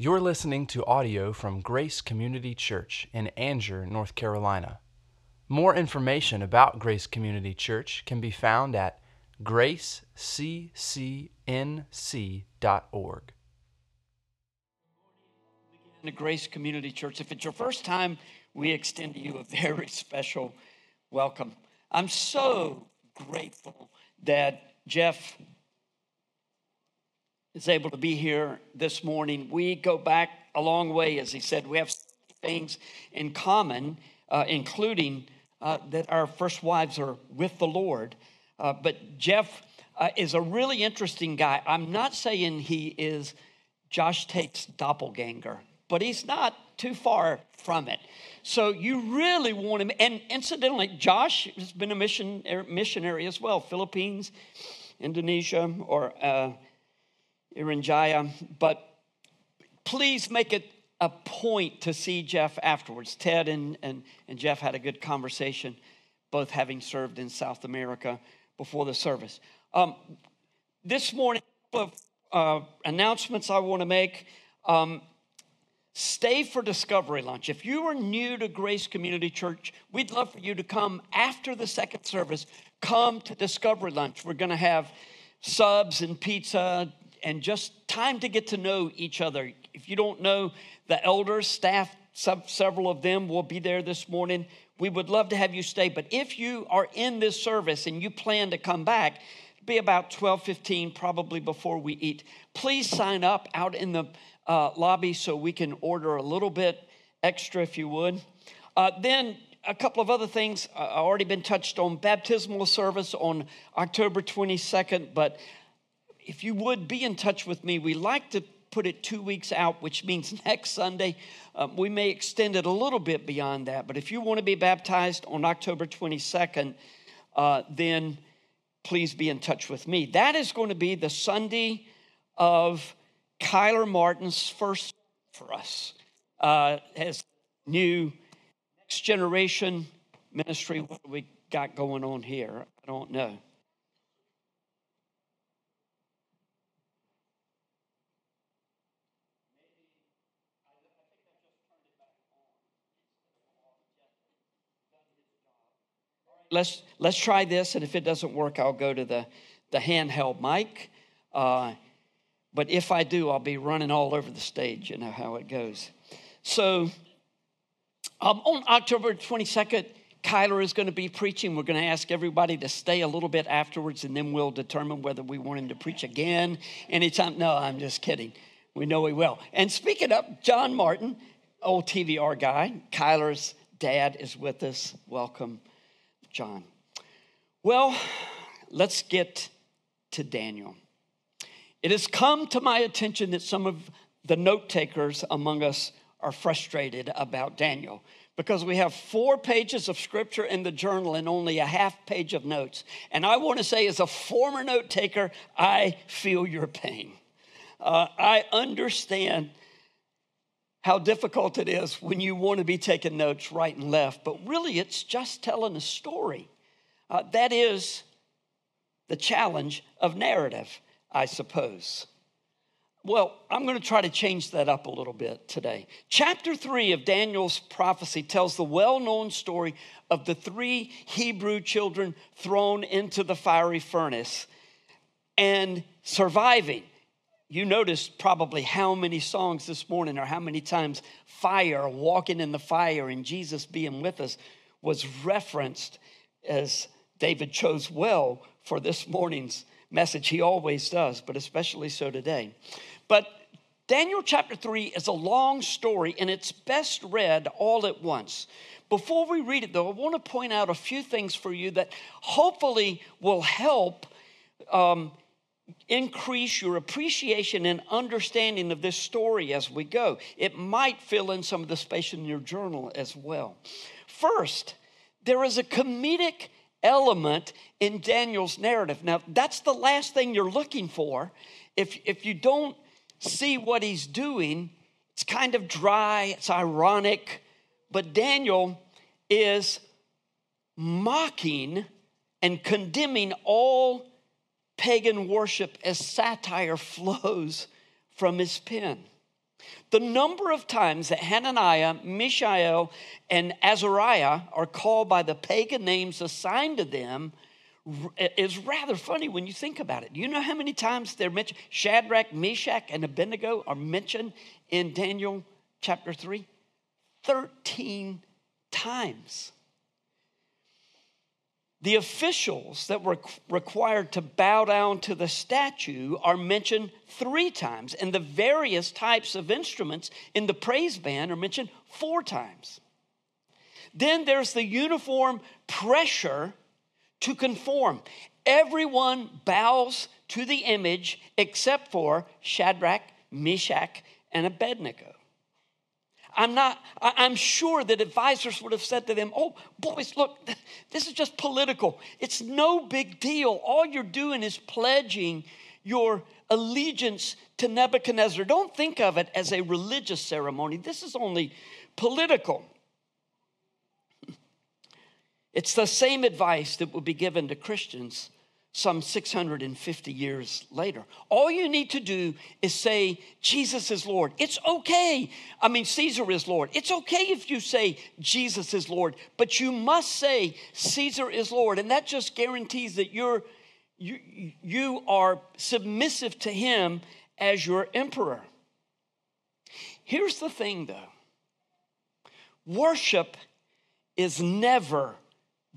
You're listening to audio from Grace Community Church in Angier, North Carolina. More information about Grace Community Church can be found at graceccnc.org. to Grace Community Church. If it's your first time, we extend to you a very special welcome. I'm so grateful that Jeff is able to be here this morning. We go back a long way, as he said. We have things in common, uh, including uh, that our first wives are with the Lord. Uh, but Jeff uh, is a really interesting guy. I'm not saying he is Josh Tate's doppelganger, but he's not too far from it. So you really want him. And incidentally, Josh has been a mission, missionary as well, Philippines, Indonesia, or uh, Irian Jaya. But please make it a point to see Jeff afterwards. Ted and, and, and Jeff had a good conversation, both having served in South America before the service. Um, this morning, of uh, announcements I want to make. Um, stay for discovery lunch. If you are new to Grace Community Church, we'd love for you to come after the second service. Come to discovery lunch. We're going to have subs and pizza and just time to get to know each other. If you don't know the elders, staff, several of them will be there this morning. We would love to have you stay. But if you are in this service and you plan to come back, be about 12 15 probably before we eat please sign up out in the uh, lobby so we can order a little bit extra if you would uh, then a couple of other things uh, already been touched on baptismal service on october 22nd but if you would be in touch with me we like to put it two weeks out which means next sunday um, we may extend it a little bit beyond that but if you want to be baptized on october 22nd uh, then please be in touch with me. That is going to be the Sunday of Kyler Martin's first for us. Uh, has new next generation ministry. What we got going on here? I don't know. Let's let's try this, and if it doesn't work, I'll go to the the handheld mic. Uh, but if I do, I'll be running all over the stage. You know how it goes. So um, on October 22nd, Kyler is going to be preaching. We're going to ask everybody to stay a little bit afterwards, and then we'll determine whether we want him to preach again anytime. No, I'm just kidding. We know he will. And speaking of John Martin, old TVR guy, Kyler's dad is with us. Welcome. John. Well, let's get to Daniel. It has come to my attention that some of the note takers among us are frustrated about Daniel because we have four pages of scripture in the journal and only a half page of notes. And I want to say, as a former note taker, I feel your pain. Uh, I understand how difficult it is when you want to be taking notes right and left, but really it's just telling a story. Uh, that is the challenge of narrative, I suppose. Well, I'm going to try to change that up a little bit today. Chapter three of Daniel's prophecy tells the well known story of the three Hebrew children thrown into the fiery furnace and surviving you noticed probably how many songs this morning or how many times fire, walking in the fire, and Jesus being with us was referenced as David chose well for this morning's message. He always does, but especially so today. But Daniel chapter 3 is a long story and it's best read all at once. Before we read it, though, I want to point out a few things for you that hopefully will help um, increase your appreciation and understanding of this story as we go. It might fill in some of the space in your journal as well. First, there is a comedic element in Daniel's narrative. Now, that's the last thing you're looking for. If, if you don't see what he's doing, it's kind of dry, it's ironic, but Daniel is mocking and condemning all pagan worship as satire flows from his pen. The number of times that Hananiah, Mishael, and Azariah are called by the pagan names assigned to them is rather funny when you think about it. You know how many times they're mentioned? Shadrach, Meshach, and Abednego are mentioned in Daniel chapter 3? 13 times. The officials that were required to bow down to the statue are mentioned three times, and the various types of instruments in the praise band are mentioned four times. Then there's the uniform pressure to conform. Everyone bows to the image except for Shadrach, Meshach, and Abednego. I'm not, I'm sure that advisors would have said to them, Oh, boys, look, this is just political. It's no big deal. All you're doing is pledging your allegiance to Nebuchadnezzar. Don't think of it as a religious ceremony. This is only political. It's the same advice that would be given to Christians some 650 years later. All you need to do is say, Jesus is Lord. It's okay. I mean, Caesar is Lord. It's okay if you say, Jesus is Lord, but you must say, Caesar is Lord. And that just guarantees that you're, you, you are submissive to him as your emperor. Here's the thing, though worship is never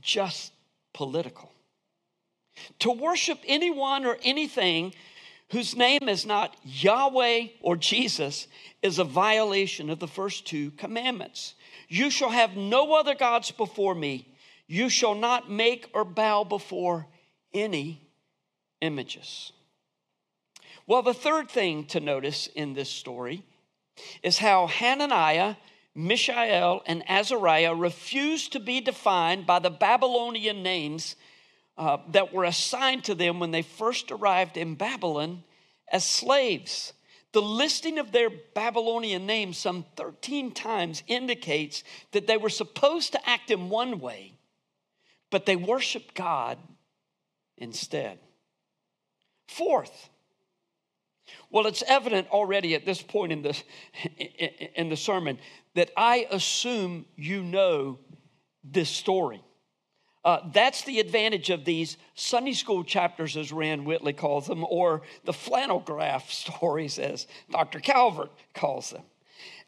just political. To worship anyone or anything whose name is not Yahweh or Jesus is a violation of the first two commandments. You shall have no other gods before me. You shall not make or bow before any images. Well, the third thing to notice in this story is how Hananiah, Mishael, and Azariah refused to be defined by the Babylonian names uh, that were assigned to them when they first arrived in Babylon as slaves. The listing of their Babylonian names some 13 times indicates that they were supposed to act in one way, but they worshiped God instead. Fourth, well, it's evident already at this point in the, in the sermon that I assume you know this story. Uh, that's the advantage of these Sunday school chapters, as Rand Whitley calls them, or the flannel graph stories, as Dr. Calvert calls them.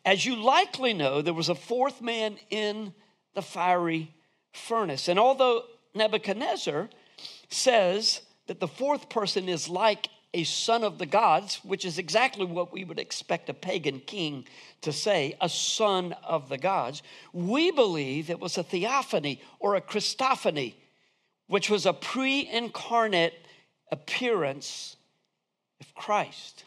As you likely know, there was a fourth man in the fiery furnace. And although Nebuchadnezzar says that the fourth person is like a son of the gods, which is exactly what we would expect a pagan king to say, a son of the gods. We believe it was a theophany or a Christophany, which was a pre incarnate appearance of Christ.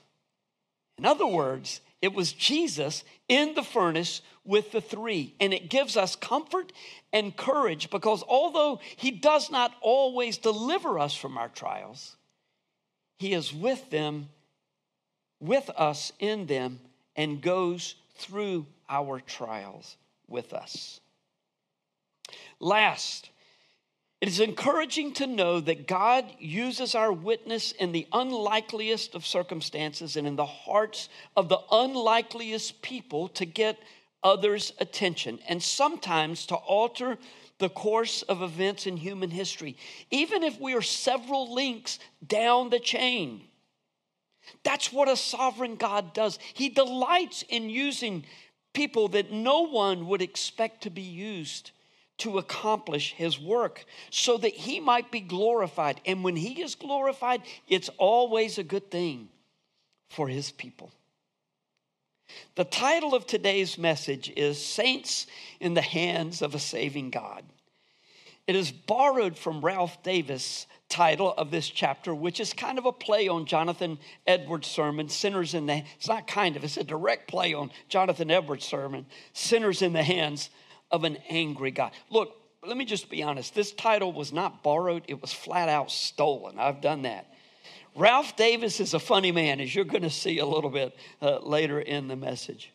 In other words, it was Jesus in the furnace with the three. And it gives us comfort and courage because although he does not always deliver us from our trials, he is with them, with us in them, and goes through our trials with us. Last, it is encouraging to know that God uses our witness in the unlikeliest of circumstances and in the hearts of the unlikeliest people to get others' attention and sometimes to alter the course of events in human history, even if we are several links down the chain. That's what a sovereign God does. He delights in using people that no one would expect to be used to accomplish his work so that he might be glorified. And when he is glorified, it's always a good thing for his people. The title of today's message is Saints in the Hands of a Saving God. It is borrowed from Ralph Davis' title of this chapter, which is kind of a play on Jonathan Edwards' sermon, Sinners in the It's not kind of, it's a direct play on Jonathan Edwards' sermon, Sinners in the Hands of an Angry God. Look, let me just be honest. This title was not borrowed, it was flat out stolen. I've done that. Ralph Davis is a funny man, as you're going to see a little bit uh, later in the message.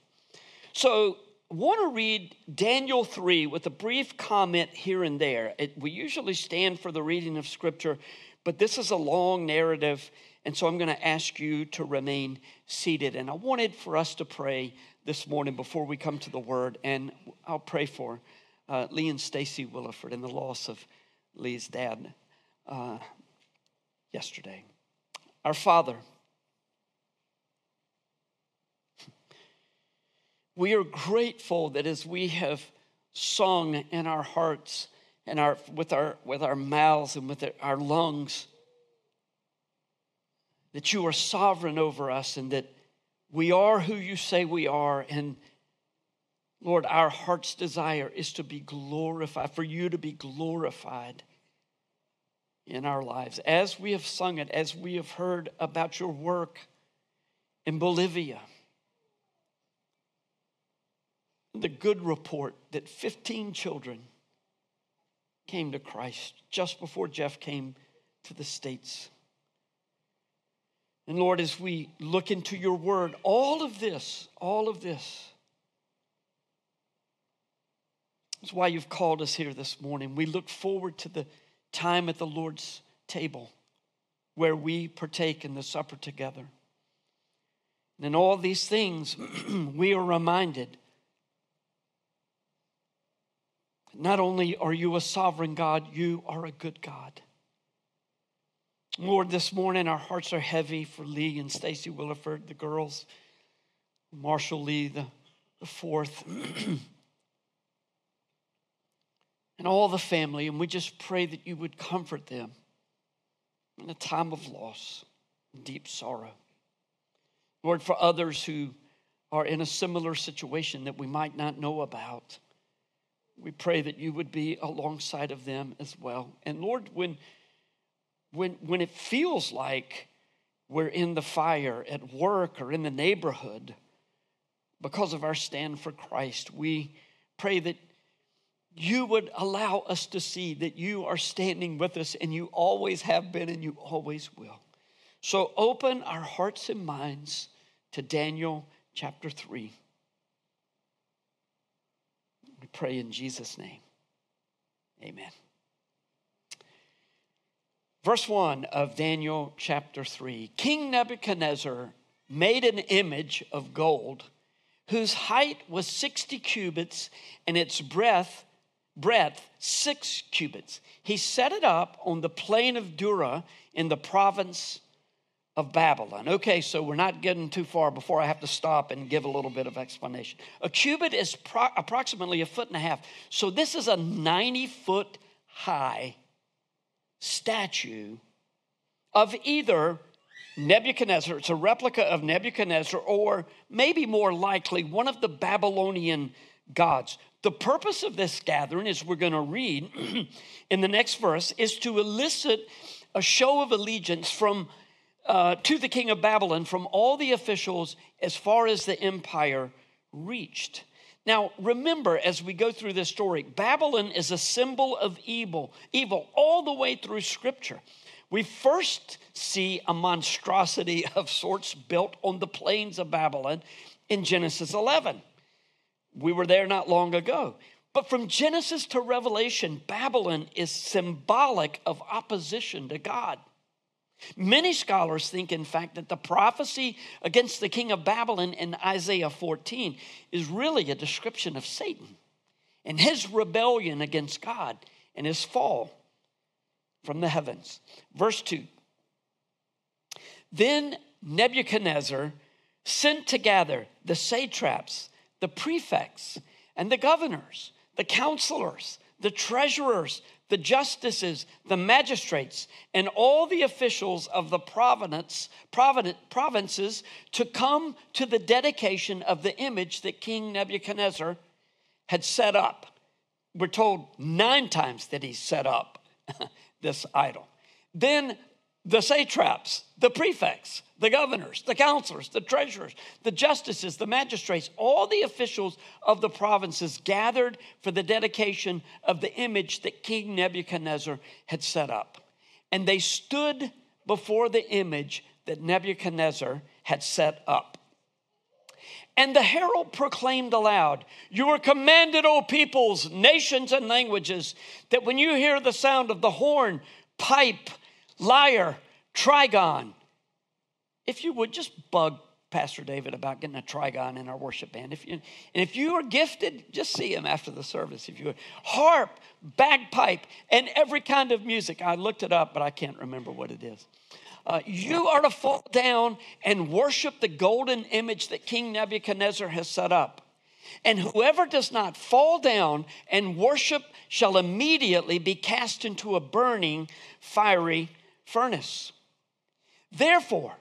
So, I want to read Daniel 3 with a brief comment here and there. It, we usually stand for the reading of Scripture, but this is a long narrative, And so I'm going to ask you to remain seated. And I wanted for us to pray this morning before we come to the word. And I'll pray for uh, Lee and Stacy Williford and the loss of Lee's dad uh, yesterday. Our Father, we are grateful that as we have sung in our hearts and our, with, our, with our mouths and with our lungs, that you are sovereign over us and that we are who you say we are. And Lord, our heart's desire is to be glorified, for you to be glorified in our lives. As we have sung it, as we have heard about your work in Bolivia, the good report that 15 children came to Christ just before Jeff came to the States. And Lord, as we look into your word, all of this, all of this is why you've called us here this morning. We look forward to the time at the Lord's table where we partake in the supper together. And in all these things, we are reminded not only are you a sovereign God, you are a good God. Lord, this morning our hearts are heavy for Lee and Stacy Williford, the girls, Marshall Lee, the, the fourth, and all the family. And we just pray that you would comfort them in a time of loss, deep sorrow. Lord, for others who are in a similar situation that we might not know about, we pray that you would be alongside of them as well. And Lord, when when, when it feels like we're in the fire at work or in the neighborhood because of our stand for Christ, we pray that you would allow us to see that you are standing with us and you always have been and you always will. So open our hearts and minds to Daniel chapter 3. We pray in Jesus' name. Amen. Verse 1 of Daniel chapter 3 King Nebuchadnezzar made an image of gold whose height was 60 cubits and its breadth breadth 6 cubits. He set it up on the plain of Dura in the province of Babylon. Okay, so we're not getting too far before I have to stop and give a little bit of explanation. A cubit is pro- approximately a foot and a half. So this is a 90 foot high statue of either Nebuchadnezzar, it's a replica of Nebuchadnezzar, or maybe more likely one of the Babylonian gods. The purpose of this gathering, as we're going to read in the next verse, is to elicit a show of allegiance from uh, to the king of Babylon from all the officials as far as the empire reached. Now, remember as we go through this story, Babylon is a symbol of evil, evil all the way through scripture. We first see a monstrosity of sorts built on the plains of Babylon in Genesis 11. We were there not long ago. But from Genesis to Revelation, Babylon is symbolic of opposition to God. Many scholars think, in fact, that the prophecy against the king of Babylon in Isaiah 14 is really a description of Satan and his rebellion against God and his fall from the heavens. Verse 2 Then Nebuchadnezzar sent together the satraps, the prefects, and the governors, the counselors, the treasurers, the justices, the magistrates, and all the officials of the province, provinces to come to the dedication of the image that King Nebuchadnezzar had set up. We're told nine times that he set up this idol. Then the satraps, the prefects, the governors, the counselors, the treasurers, the justices, the magistrates, all the officials of the provinces gathered for the dedication of the image that King Nebuchadnezzar had set up. And they stood before the image that Nebuchadnezzar had set up. And the herald proclaimed aloud, You are commanded, O peoples, nations, and languages, that when you hear the sound of the horn, pipe, lyre, trigon, if you would just bug Pastor David about getting a trigon in our worship band. If you, and if you are gifted, just see him after the service. If you would. Harp, bagpipe, and every kind of music. I looked it up, but I can't remember what it is. Uh, you are to fall down and worship the golden image that King Nebuchadnezzar has set up. And whoever does not fall down and worship shall immediately be cast into a burning, fiery furnace. Therefore,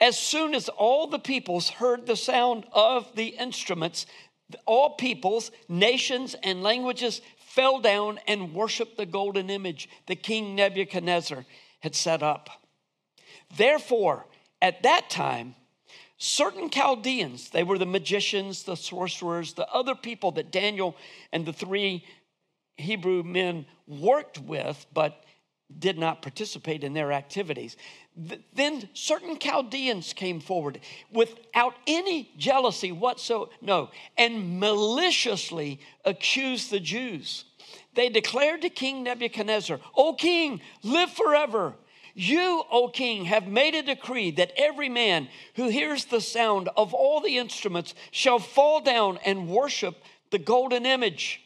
as soon as all the peoples heard the sound of the instruments, all peoples, nations, and languages fell down and worshiped the golden image that King Nebuchadnezzar had set up. Therefore, at that time, certain Chaldeans, they were the magicians, the sorcerers, the other people that Daniel and the three Hebrew men worked with, but did not participate in their activities. Then certain Chaldeans came forward without any jealousy whatsoever, no, and maliciously accused the Jews. They declared to King Nebuchadnezzar, O king, live forever. You, O king, have made a decree that every man who hears the sound of all the instruments shall fall down and worship the golden image.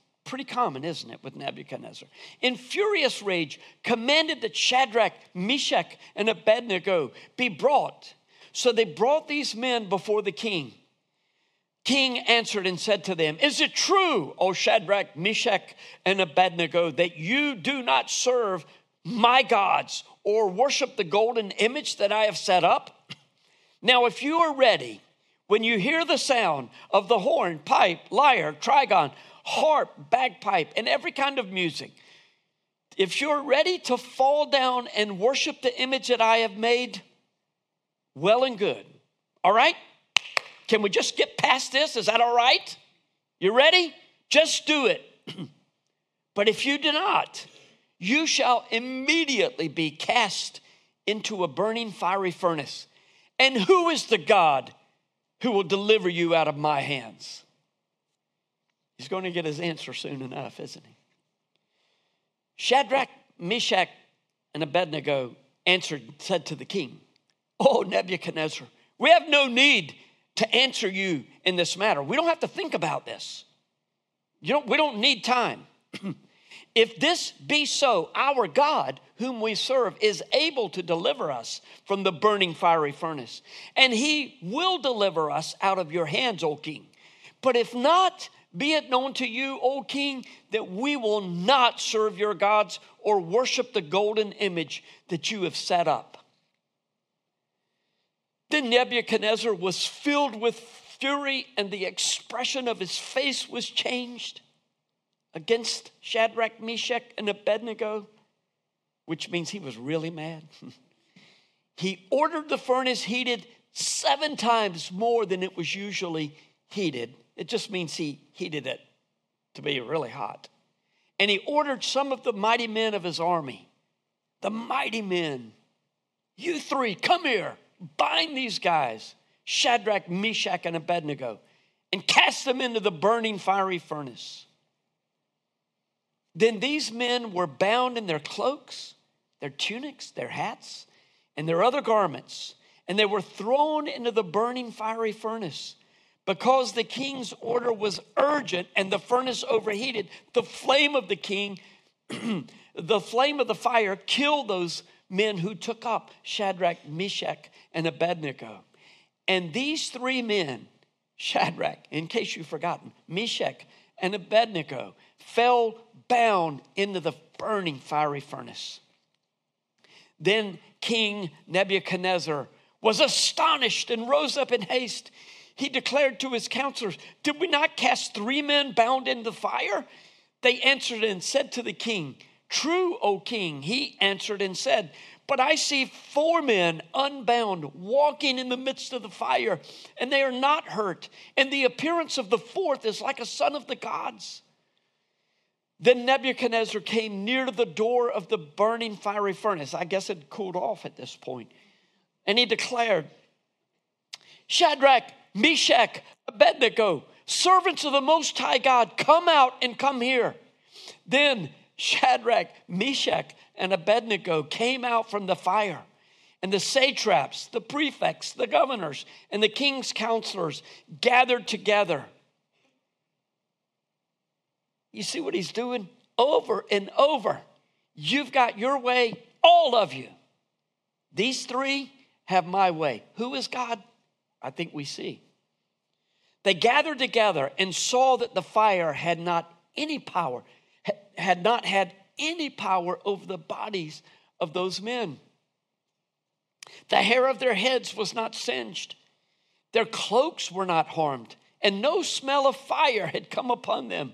Pretty common, isn't it, with Nebuchadnezzar? In furious rage, commanded that Shadrach, Meshach, and Abednego be brought. So they brought these men before the king. King answered and said to them, Is it true, O Shadrach, Meshach, and Abednego, that you do not serve my gods or worship the golden image that I have set up? Now, if you are ready, when you hear the sound of the horn, pipe, lyre, trigon, harp, bagpipe, and every kind of music. If you're ready to fall down and worship the image that I have made, well and good. All right? Can we just get past this? Is that all right? You ready? Just do it. but if you do not, you shall immediately be cast into a burning fiery furnace. And who is the God who will deliver you out of my hands? He's going to get his answer soon enough, isn't he? Shadrach, Meshach, and Abednego answered, and said to the king, Oh, Nebuchadnezzar, we have no need to answer you in this matter. We don't have to think about this. You know, we don't need time. if this be so, our God, whom we serve, is able to deliver us from the burning fiery furnace, and he will deliver us out of your hands, O king. But if not, be it known to you, O king, that we will not serve your gods or worship the golden image that you have set up. Then Nebuchadnezzar was filled with fury, and the expression of his face was changed against Shadrach, Meshach, and Abednego, which means he was really mad. he ordered the furnace heated seven times more than it was usually heated it just means he heated it to be really hot. And he ordered some of the mighty men of his army, the mighty men, you three, come here, bind these guys, Shadrach, Meshach, and Abednego, and cast them into the burning fiery furnace. Then these men were bound in their cloaks, their tunics, their hats, and their other garments, and they were thrown into the burning fiery furnace. Because the king's order was urgent and the furnace overheated, the flame of the king, the flame of the fire killed those men who took up Shadrach, Meshach, and Abednego. And these three men, Shadrach, in case you've forgotten, Meshach, and Abednego, fell bound into the burning fiery furnace. Then King Nebuchadnezzar was astonished and rose up in haste he declared to his counselors, Did we not cast three men bound in the fire? They answered and said to the king, True, O king. He answered and said, But I see four men unbound walking in the midst of the fire, and they are not hurt. And the appearance of the fourth is like a son of the gods. Then Nebuchadnezzar came near to the door of the burning fiery furnace. I guess it cooled off at this point. And he declared, Shadrach, Meshach, Abednego, servants of the Most High God, come out and come here. Then Shadrach, Meshach, and Abednego came out from the fire. And the satraps, the prefects, the governors, and the king's counselors gathered together. You see what he's doing? Over and over. You've got your way, all of you. These three have my way. Who is God? I think we see. They gathered together and saw that the fire had not any power, had not had any power over the bodies of those men. The hair of their heads was not singed, their cloaks were not harmed, and no smell of fire had come upon them.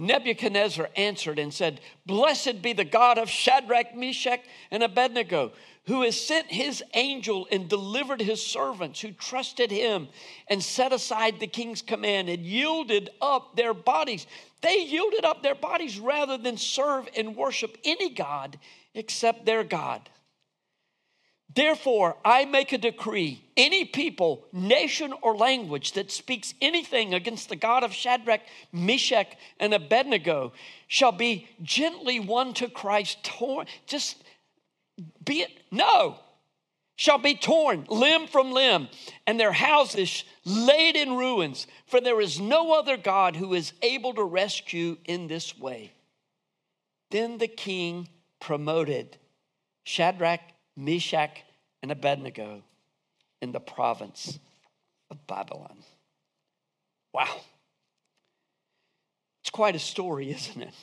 Nebuchadnezzar answered and said, Blessed be the God of Shadrach, Meshach, and Abednego who has sent his angel and delivered his servants who trusted him and set aside the king's command and yielded up their bodies. They yielded up their bodies rather than serve and worship any God except their God. Therefore, I make a decree. Any people, nation, or language that speaks anything against the God of Shadrach, Meshach, and Abednego shall be gently won to Christ, torn, just be it no shall be torn limb from limb and their houses laid in ruins for there is no other god who is able to rescue in this way. Then the king promoted shadrach meshach and abednego in the province of babylon wow it's quite a story isn't it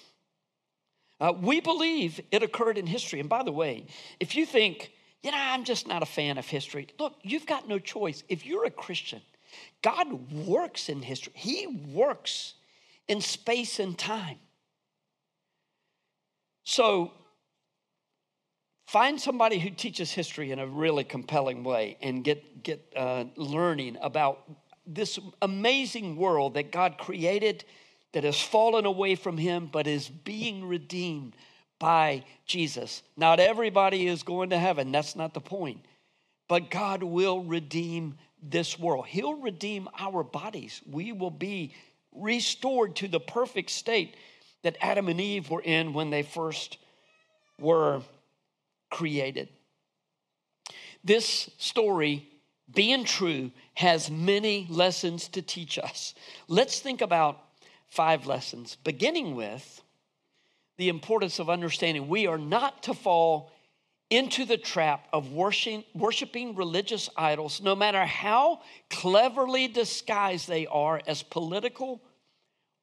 uh, we believe it occurred in history. And by the way, if you think, you know, I'm just not a fan of history, look, you've got no choice. If you're a Christian, God works in history, He works in space and time. So, find somebody who teaches history in a really compelling way and get, get uh, learning about this amazing world that God created that has fallen away from him but is being redeemed by Jesus. Not everybody is going to heaven, that's not the point. But God will redeem this world. He'll redeem our bodies. We will be restored to the perfect state that Adam and Eve were in when they first were created. This story, being true, has many lessons to teach us. Let's think about five lessons, beginning with the importance of understanding we are not to fall into the trap of worshiping, religious idols, no matter how cleverly disguised they are as political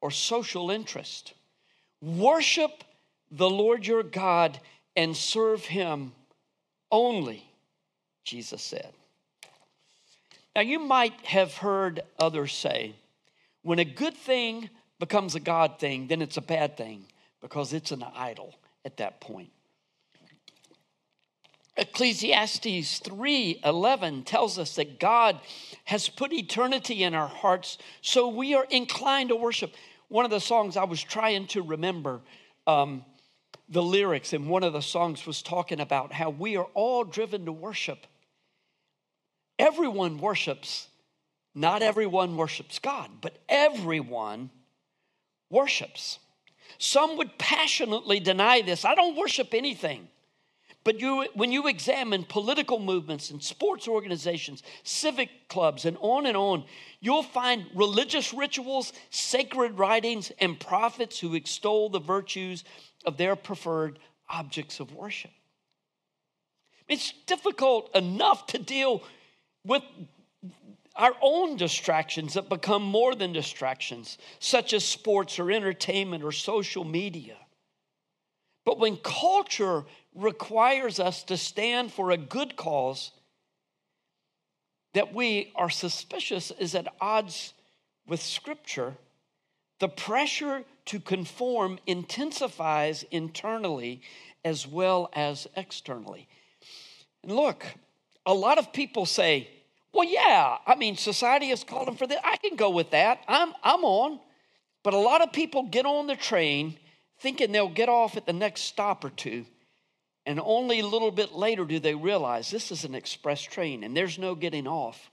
or social interest. Worship the Lord your God and serve him only, Jesus said. Now, you might have heard others say, when a good thing becomes a God thing, then it's a bad thing because it's an idol at that point. Ecclesiastes 3:11 tells us that God has put eternity in our hearts, so we are inclined to worship. One of the songs I was trying to remember um, the lyrics, in one of the songs was talking about how we are all driven to worship. Everyone worships, not everyone worships God, but everyone worships. Some would passionately deny this. I don't worship anything. But you, when you examine political movements and sports organizations, civic clubs, and on and on, you'll find religious rituals, sacred writings, and prophets who extol the virtues of their preferred objects of worship. It's difficult enough to deal with our own distractions that become more than distractions, such as sports or entertainment or social media. But when culture requires us to stand for a good cause that we are suspicious is at odds with Scripture, the pressure to conform intensifies internally as well as externally. And look, a lot of people say, well, yeah, I mean, society is calling for this. I can go with that. I'm, I'm on. But a lot of people get on the train thinking they'll get off at the next stop or two. And only a little bit later do they realize this is an express train and there's no getting off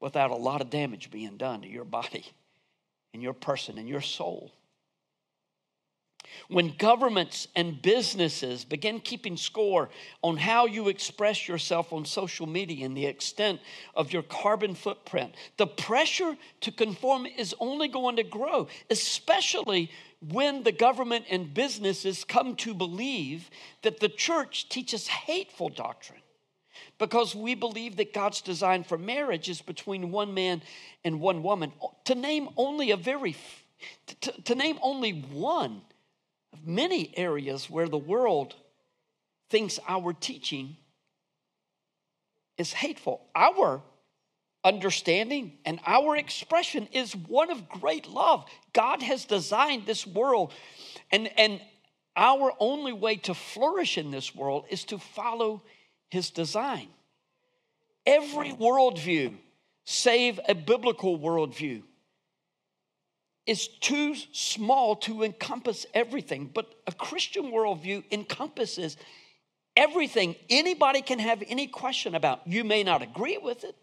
without a lot of damage being done to your body and your person and your soul. When governments and businesses begin keeping score on how you express yourself on social media and the extent of your carbon footprint, the pressure to conform is only going to grow, especially when the government and businesses come to believe that the church teaches hateful doctrine because we believe that God's design for marriage is between one man and one woman. To name only a very, to, to name only one many areas where the world thinks our teaching is hateful. Our understanding and our expression is one of great love. God has designed this world, and, and our only way to flourish in this world is to follow his design. Every worldview, save a biblical worldview, is too small to encompass everything. But a Christian worldview encompasses everything anybody can have any question about. You may not agree with it,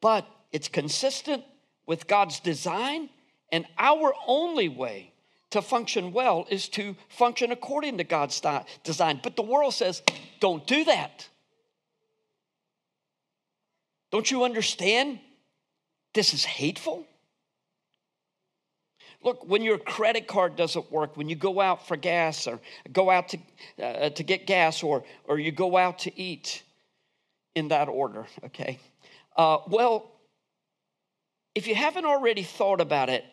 but it's consistent with God's design, and our only way to function well is to function according to God's design. But the world says, don't do that. Don't you understand? This is hateful. Look, when your credit card doesn't work, when you go out for gas or go out to, uh, to get gas or, or you go out to eat in that order, okay? Uh, well, if you haven't already thought about it,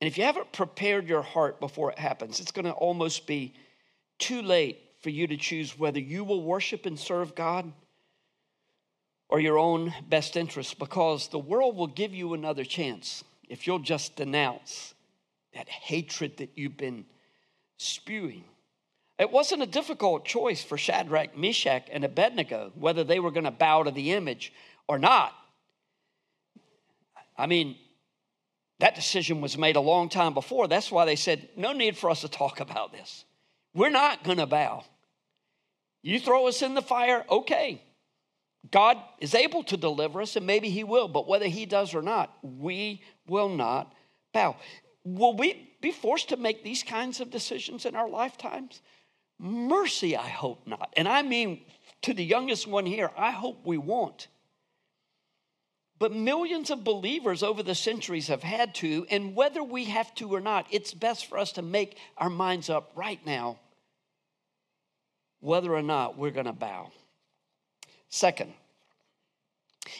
and if you haven't prepared your heart before it happens, it's going to almost be too late for you to choose whether you will worship and serve God or your own best interest because the world will give you another chance if you'll just denounce that hatred that you've been spewing. It wasn't a difficult choice for Shadrach, Meshach, and Abednego whether they were going to bow to the image or not. I mean, that decision was made a long time before. That's why they said, no need for us to talk about this. We're not going to bow. You throw us in the fire, okay. God is able to deliver us, and maybe He will, but whether He does or not, we will not bow. Will we be forced to make these kinds of decisions in our lifetimes? Mercy, I hope not. And I mean to the youngest one here, I hope we won't. But millions of believers over the centuries have had to, and whether we have to or not, it's best for us to make our minds up right now whether or not we're going to bow. Second,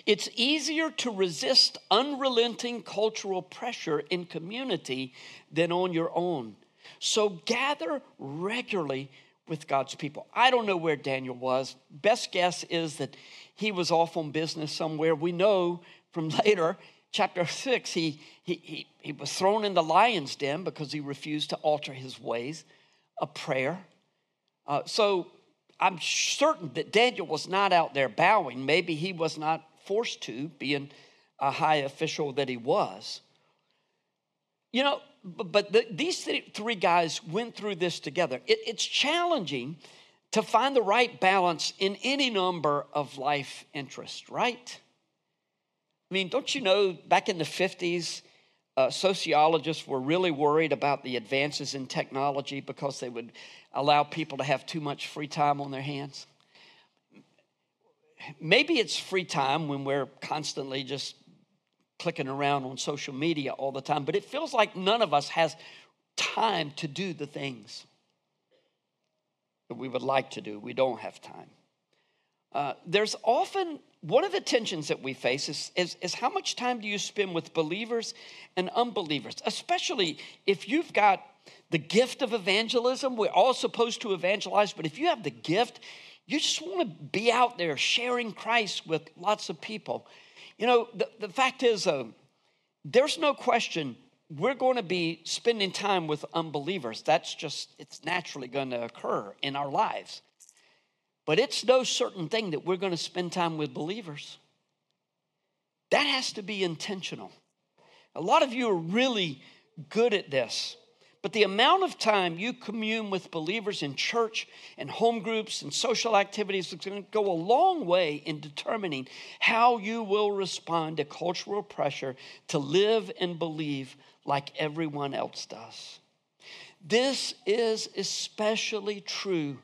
it's easier to resist unrelenting cultural pressure in community than on your own. So gather regularly with God's people. I don't know where Daniel was. Best guess is that he was off on business somewhere. We know from later, chapter 6, he, he, he, he was thrown in the lion's den because he refused to alter his ways a prayer. Uh, so I'm certain that Daniel was not out there bowing. Maybe he was not forced to, being a high official that he was. You know, but the, these three guys went through this together. It, it's challenging to find the right balance in any number of life interests, right? I mean, don't you know back in the 50s, uh, sociologists were really worried about the advances in technology because they would allow people to have too much free time on their hands? Maybe it's free time when we're constantly just clicking around on social media all the time, but it feels like none of us has time to do the things that we would like to do. We don't have time. Uh, there's often one of the tensions that we face is, is, is, how much time do you spend with believers and unbelievers, especially if you've got the gift of evangelism. We're all supposed to evangelize, but if you have the gift, you just want to be out there sharing Christ with lots of people. You know, the, the fact is, uh, there's no question we're going to be spending time with unbelievers. That's just, it's naturally going to occur in our lives. But it's no certain thing that we're going to spend time with believers. That has to be intentional. A lot of you are really good at this. But the amount of time you commune with believers in church and home groups and social activities is going to go a long way in determining how you will respond to cultural pressure to live and believe like everyone else does. This is especially true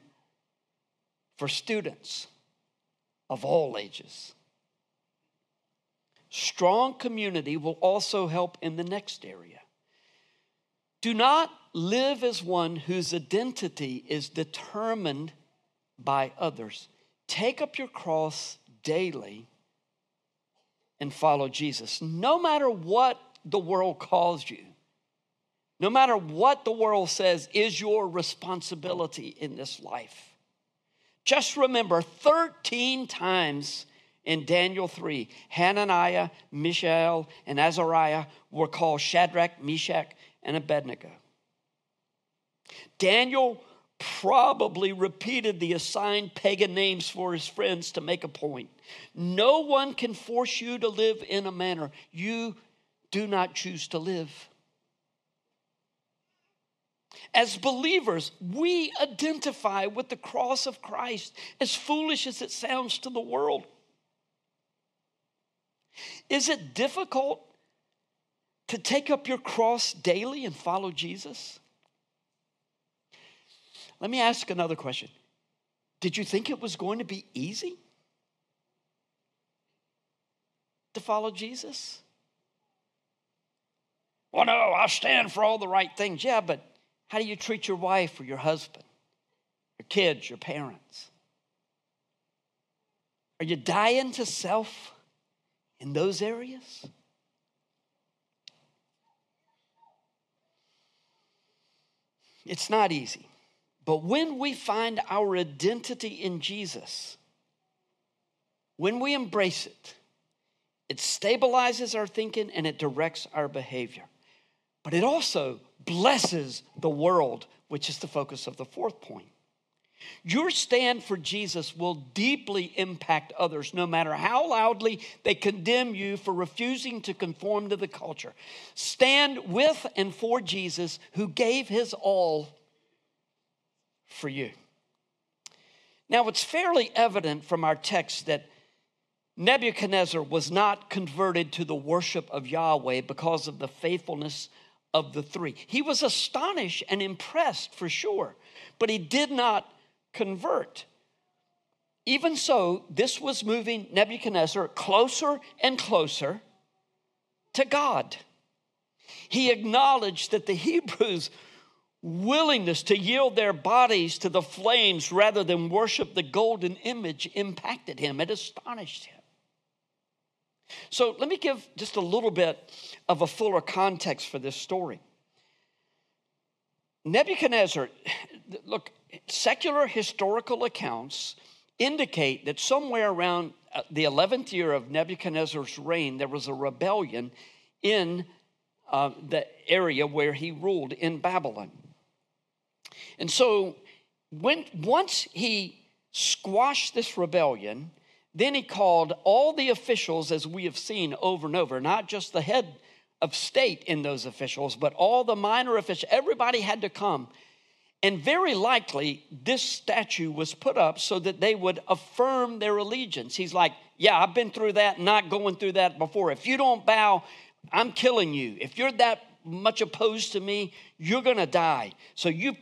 for students of all ages. Strong community will also help in the next area. Do not live as one whose identity is determined by others. Take up your cross daily and follow Jesus. No matter what the world calls you, no matter what the world says is your responsibility in this life. Just remember 13 times in Daniel 3, Hananiah, Mishael, and Azariah were called Shadrach, Meshach, and Abednego. Daniel probably repeated the assigned pagan names for his friends to make a point. No one can force you to live in a manner you do not choose to live. As believers, we identify with the cross of Christ, as foolish as it sounds to the world. Is it difficult to take up your cross daily and follow Jesus? Let me ask another question. Did you think it was going to be easy to follow Jesus? Well, no, I'll stand for all the right things. Yeah, but how do you treat your wife or your husband, your kids, your parents? Are you dying to self in those areas? It's not easy. But when we find our identity in Jesus, when we embrace it, it stabilizes our thinking and it directs our behavior. But it also blesses the world, which is the focus of the fourth point. Your stand for Jesus will deeply impact others, no matter how loudly they condemn you for refusing to conform to the culture. Stand with and for Jesus, who gave his all for you. Now, it's fairly evident from our text that Nebuchadnezzar was not converted to the worship of Yahweh because of the faithfulness of the three. He was astonished and impressed for sure, but he did not convert. Even so, this was moving Nebuchadnezzar closer and closer to God. He acknowledged that the Hebrews' willingness to yield their bodies to the flames rather than worship the golden image impacted him. It astonished him. So let me give just a little bit of a fuller context for this story. Nebuchadnezzar, look, secular historical accounts indicate that somewhere around uh, the 11th year of Nebuchadnezzar's reign, there was a rebellion in uh, the area where he ruled in Babylon. And so, when, once he squashed this rebellion, then he called all the officials, as we have seen over and over, not just the head of state in those officials, but all the minor officials, everybody had to come. And very likely, this statue was put up so that they would affirm their allegiance. He's like, Yeah, I've been through that, not going through that before. If you don't bow, I'm killing you. If you're that much opposed to me, you're gonna die. So you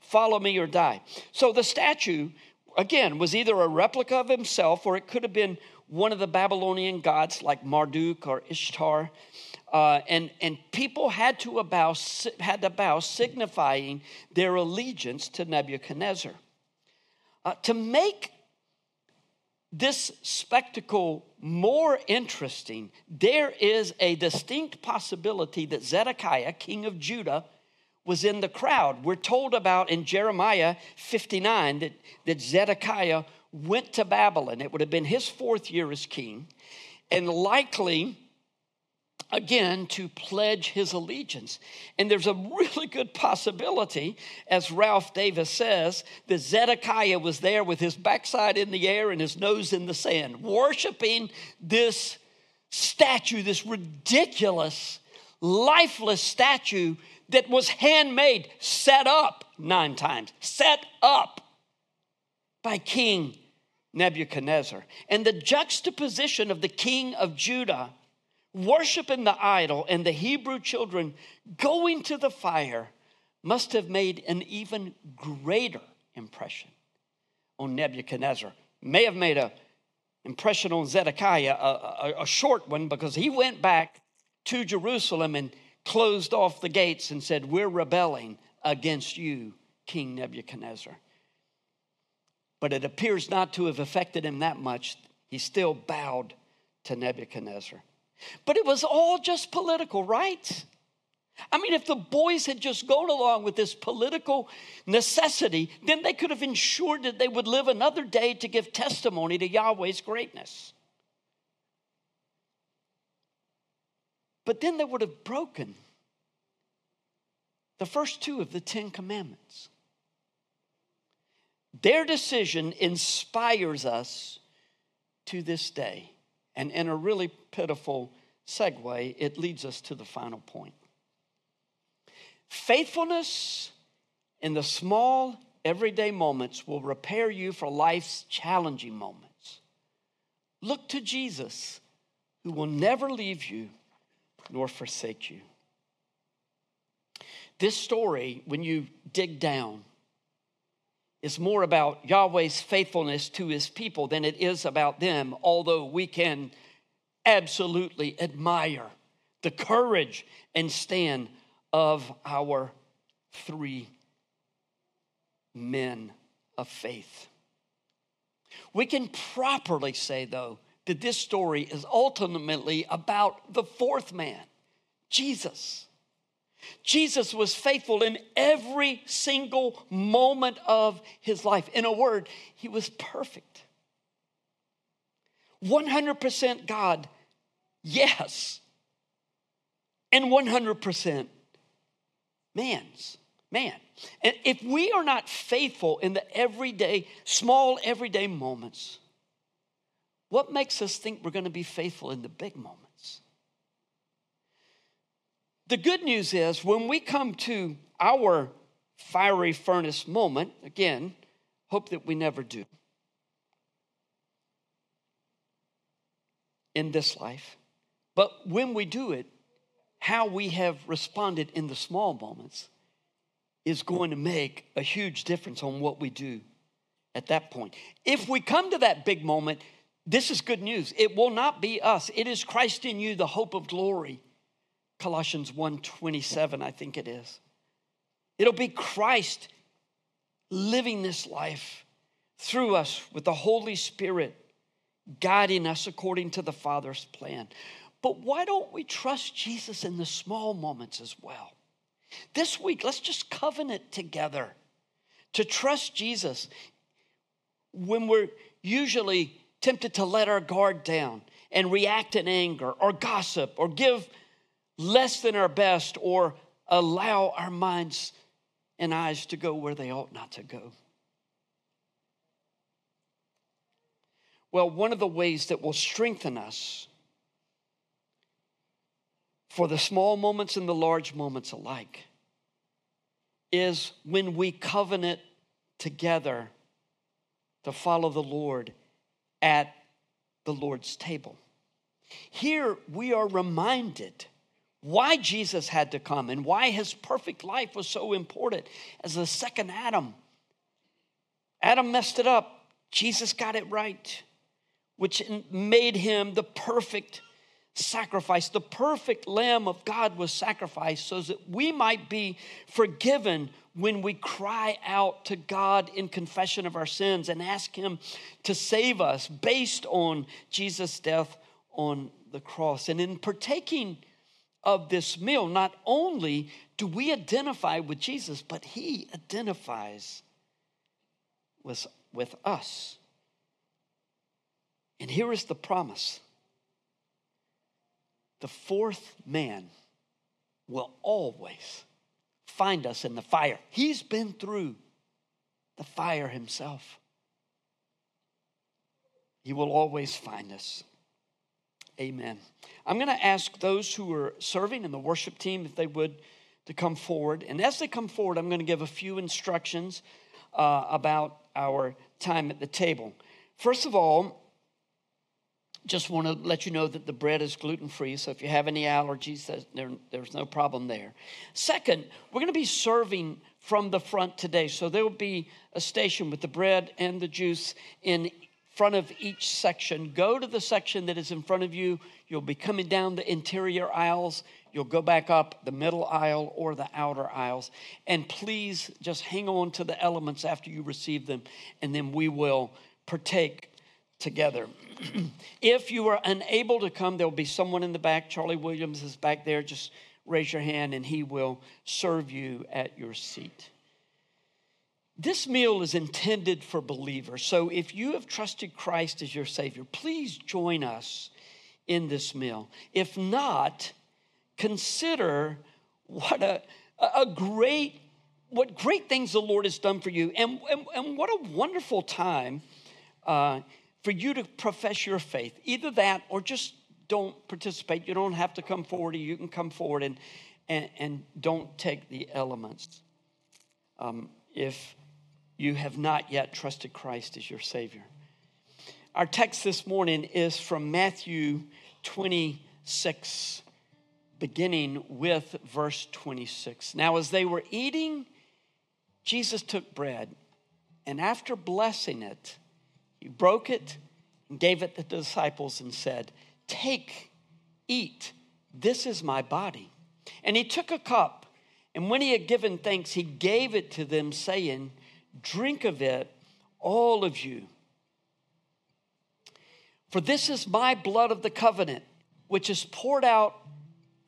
follow me or die. So the statue, again, was either a replica of himself or it could have been one of the Babylonian gods like Marduk or Ishtar. Uh, and, and people had to, bow, had to bow, signifying their allegiance to Nebuchadnezzar. Uh, to make this spectacle more interesting, there is a distinct possibility that Zedekiah, king of Judah, was in the crowd. We're told about in Jeremiah 59 that, that Zedekiah went to Babylon. It would have been his fourth year as king. And likely, again to pledge his allegiance. And there's a really good possibility, as Ralph Davis says, that Zedekiah was there with his backside in the air and his nose in the sand, worshiping this statue, this ridiculous, lifeless statue that was handmade, set up nine times, set up by King Nebuchadnezzar. And the juxtaposition of the king of Judah worshiping the idol and the Hebrew children going to the fire must have made an even greater impression on Nebuchadnezzar. May have made an impression on Zedekiah, a, a, a short one, because he went back to Jerusalem and closed off the gates and said, We're rebelling against you, King Nebuchadnezzar. But it appears not to have affected him that much. He still bowed to Nebuchadnezzar. But it was all just political, right? I mean, if the boys had just gone along with this political necessity, then they could have ensured that they would live another day to give testimony to Yahweh's greatness. But then they would have broken the first two of the Ten Commandments. Their decision inspires us to this day. And in a really pitiful segue, it leads us to the final point. Faithfulness in the small, everyday moments will repair you for life's challenging moments. Look to Jesus, who will never leave you nor forsake you. This story, when you dig down, is more about Yahweh's faithfulness to his people than it is about them, although we can absolutely admire the courage and stand of our three men of faith. We can properly say, though, that this story is ultimately about the fourth man, Jesus. Jesus was faithful in every single moment of his life. In a word, he was perfect. 100% God, yes, and 100% man's man. And if we are not faithful in the everyday, small everyday moments, what makes us think we're going to be faithful in the big moments? The good news is when we come to our fiery furnace moment, again, hope that we never do in this life, but when we do it, how we have responded in the small moments is going to make a huge difference on what we do at that point. If we come to that big moment, this is good news. It will not be us. It is Christ in you, the hope of glory. Colossians 1:27 I think it is. It'll be Christ living this life through us with the Holy Spirit guiding us according to the Father's plan. But why don't we trust Jesus in the small moments as well? This week, let's just covenant together to trust Jesus when we're usually tempted to let our guard down and react in anger or gossip or give less than our best or allow our minds and eyes to go where they ought not to go. Well, one of the ways that will strengthen us for the small moments and the large moments alike is when we covenant together to follow the Lord at the Lord's table. Here we are reminded why Jesus had to come and why his perfect life was so important as the second Adam. Adam messed it up, Jesus got it right, which made him the perfect sacrifice. The perfect Lamb of God was sacrificed so that we might be forgiven when we cry out to God in confession of our sins and ask Him to save us based on Jesus' death on the cross. And in partaking, of this meal, not only do we identify with Jesus, but he identifies with, with us. And here is the promise the fourth man will always find us in the fire. He's been through the fire himself. He will always find us. Amen. I'm going to ask those who are serving in the worship team if they would to come forward. And as they come forward, I'm going to give a few instructions uh, about our time at the table. First of all, just want to let you know that the bread is gluten free. So if you have any allergies, there, there's no problem there. Second, we're going to be serving from the front today. So there will be a station with the bread and the juice in front of each section. Go to the section that is in front of you. You'll be coming down the interior aisles. You'll go back up the middle aisle or the outer aisles. And please just hang on to the elements after you receive them, and then we will partake together. if you are unable to come, there will be someone in the back. Charlie Williams is back there. Just raise your hand, and he will serve you at your seat. This meal is intended for believers. So if you have trusted Christ as your Savior, please join us in this meal. If not, consider what a, a great what great things the Lord has done for you, and, and, and what a wonderful time uh, for you to profess your faith. Either that or just don't participate. You don't have to come forward, you can come forward and, and, and don't take the elements. Um, if you have not yet trusted Christ as your Savior. Our text this morning is from Matthew 26, beginning with verse 26. Now, as they were eating, Jesus took bread, and after blessing it, he broke it and gave it to the disciples and said, Take, eat, this is my body. And he took a cup, and when he had given thanks, he gave it to them, saying, Drink of it, all of you. For this is my blood of the covenant, which is poured out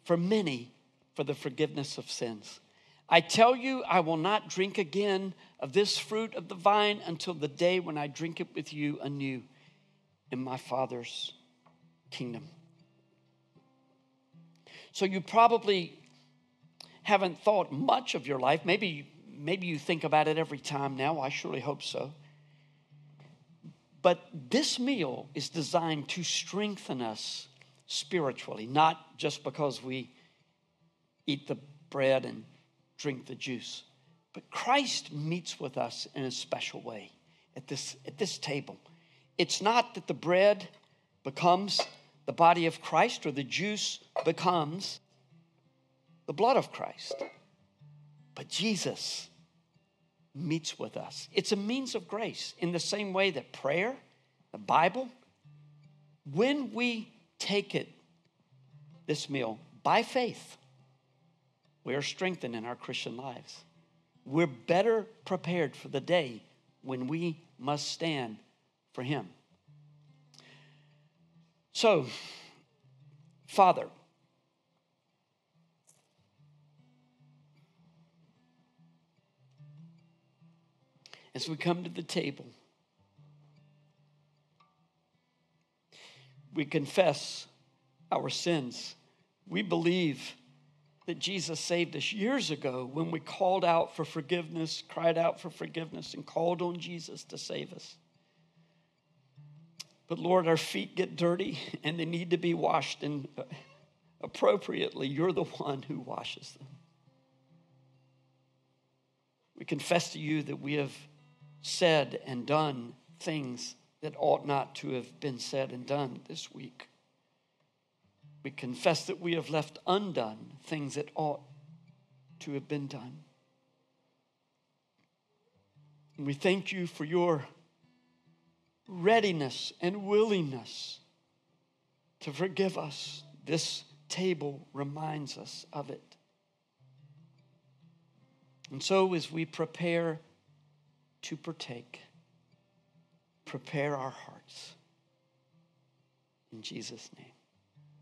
for many for the forgiveness of sins. I tell you, I will not drink again of this fruit of the vine until the day when I drink it with you anew in my Father's kingdom. So you probably haven't thought much of your life. Maybe maybe you think about it every time now. I surely hope so. But this meal is designed to strengthen us spiritually, not just because we eat the bread and drink the juice. But Christ meets with us in a special way at this, at this table. It's not that the bread becomes the body of Christ or the juice becomes the blood of Christ, but Jesus meets with us. It's a means of grace in the same way that prayer, the Bible, when we take it, this meal, by faith, we are strengthened in our Christian lives. We're better prepared for the day when we must stand for Him. So, Father, as we come to the table, we confess our sins. We believe that Jesus saved us years ago when we called out for forgiveness, cried out for forgiveness, and called on Jesus to save us. But Lord, our feet get dirty and they need to be washed and appropriately. You're the one who washes them. We confess to you that we have said and done things that ought not to have been said and done this week. We confess that we have left undone things that ought to have been done. And we thank you for your readiness and willingness to forgive us. This table reminds us of it. And so, as we prepare to partake, prepare our hearts. In Jesus' name.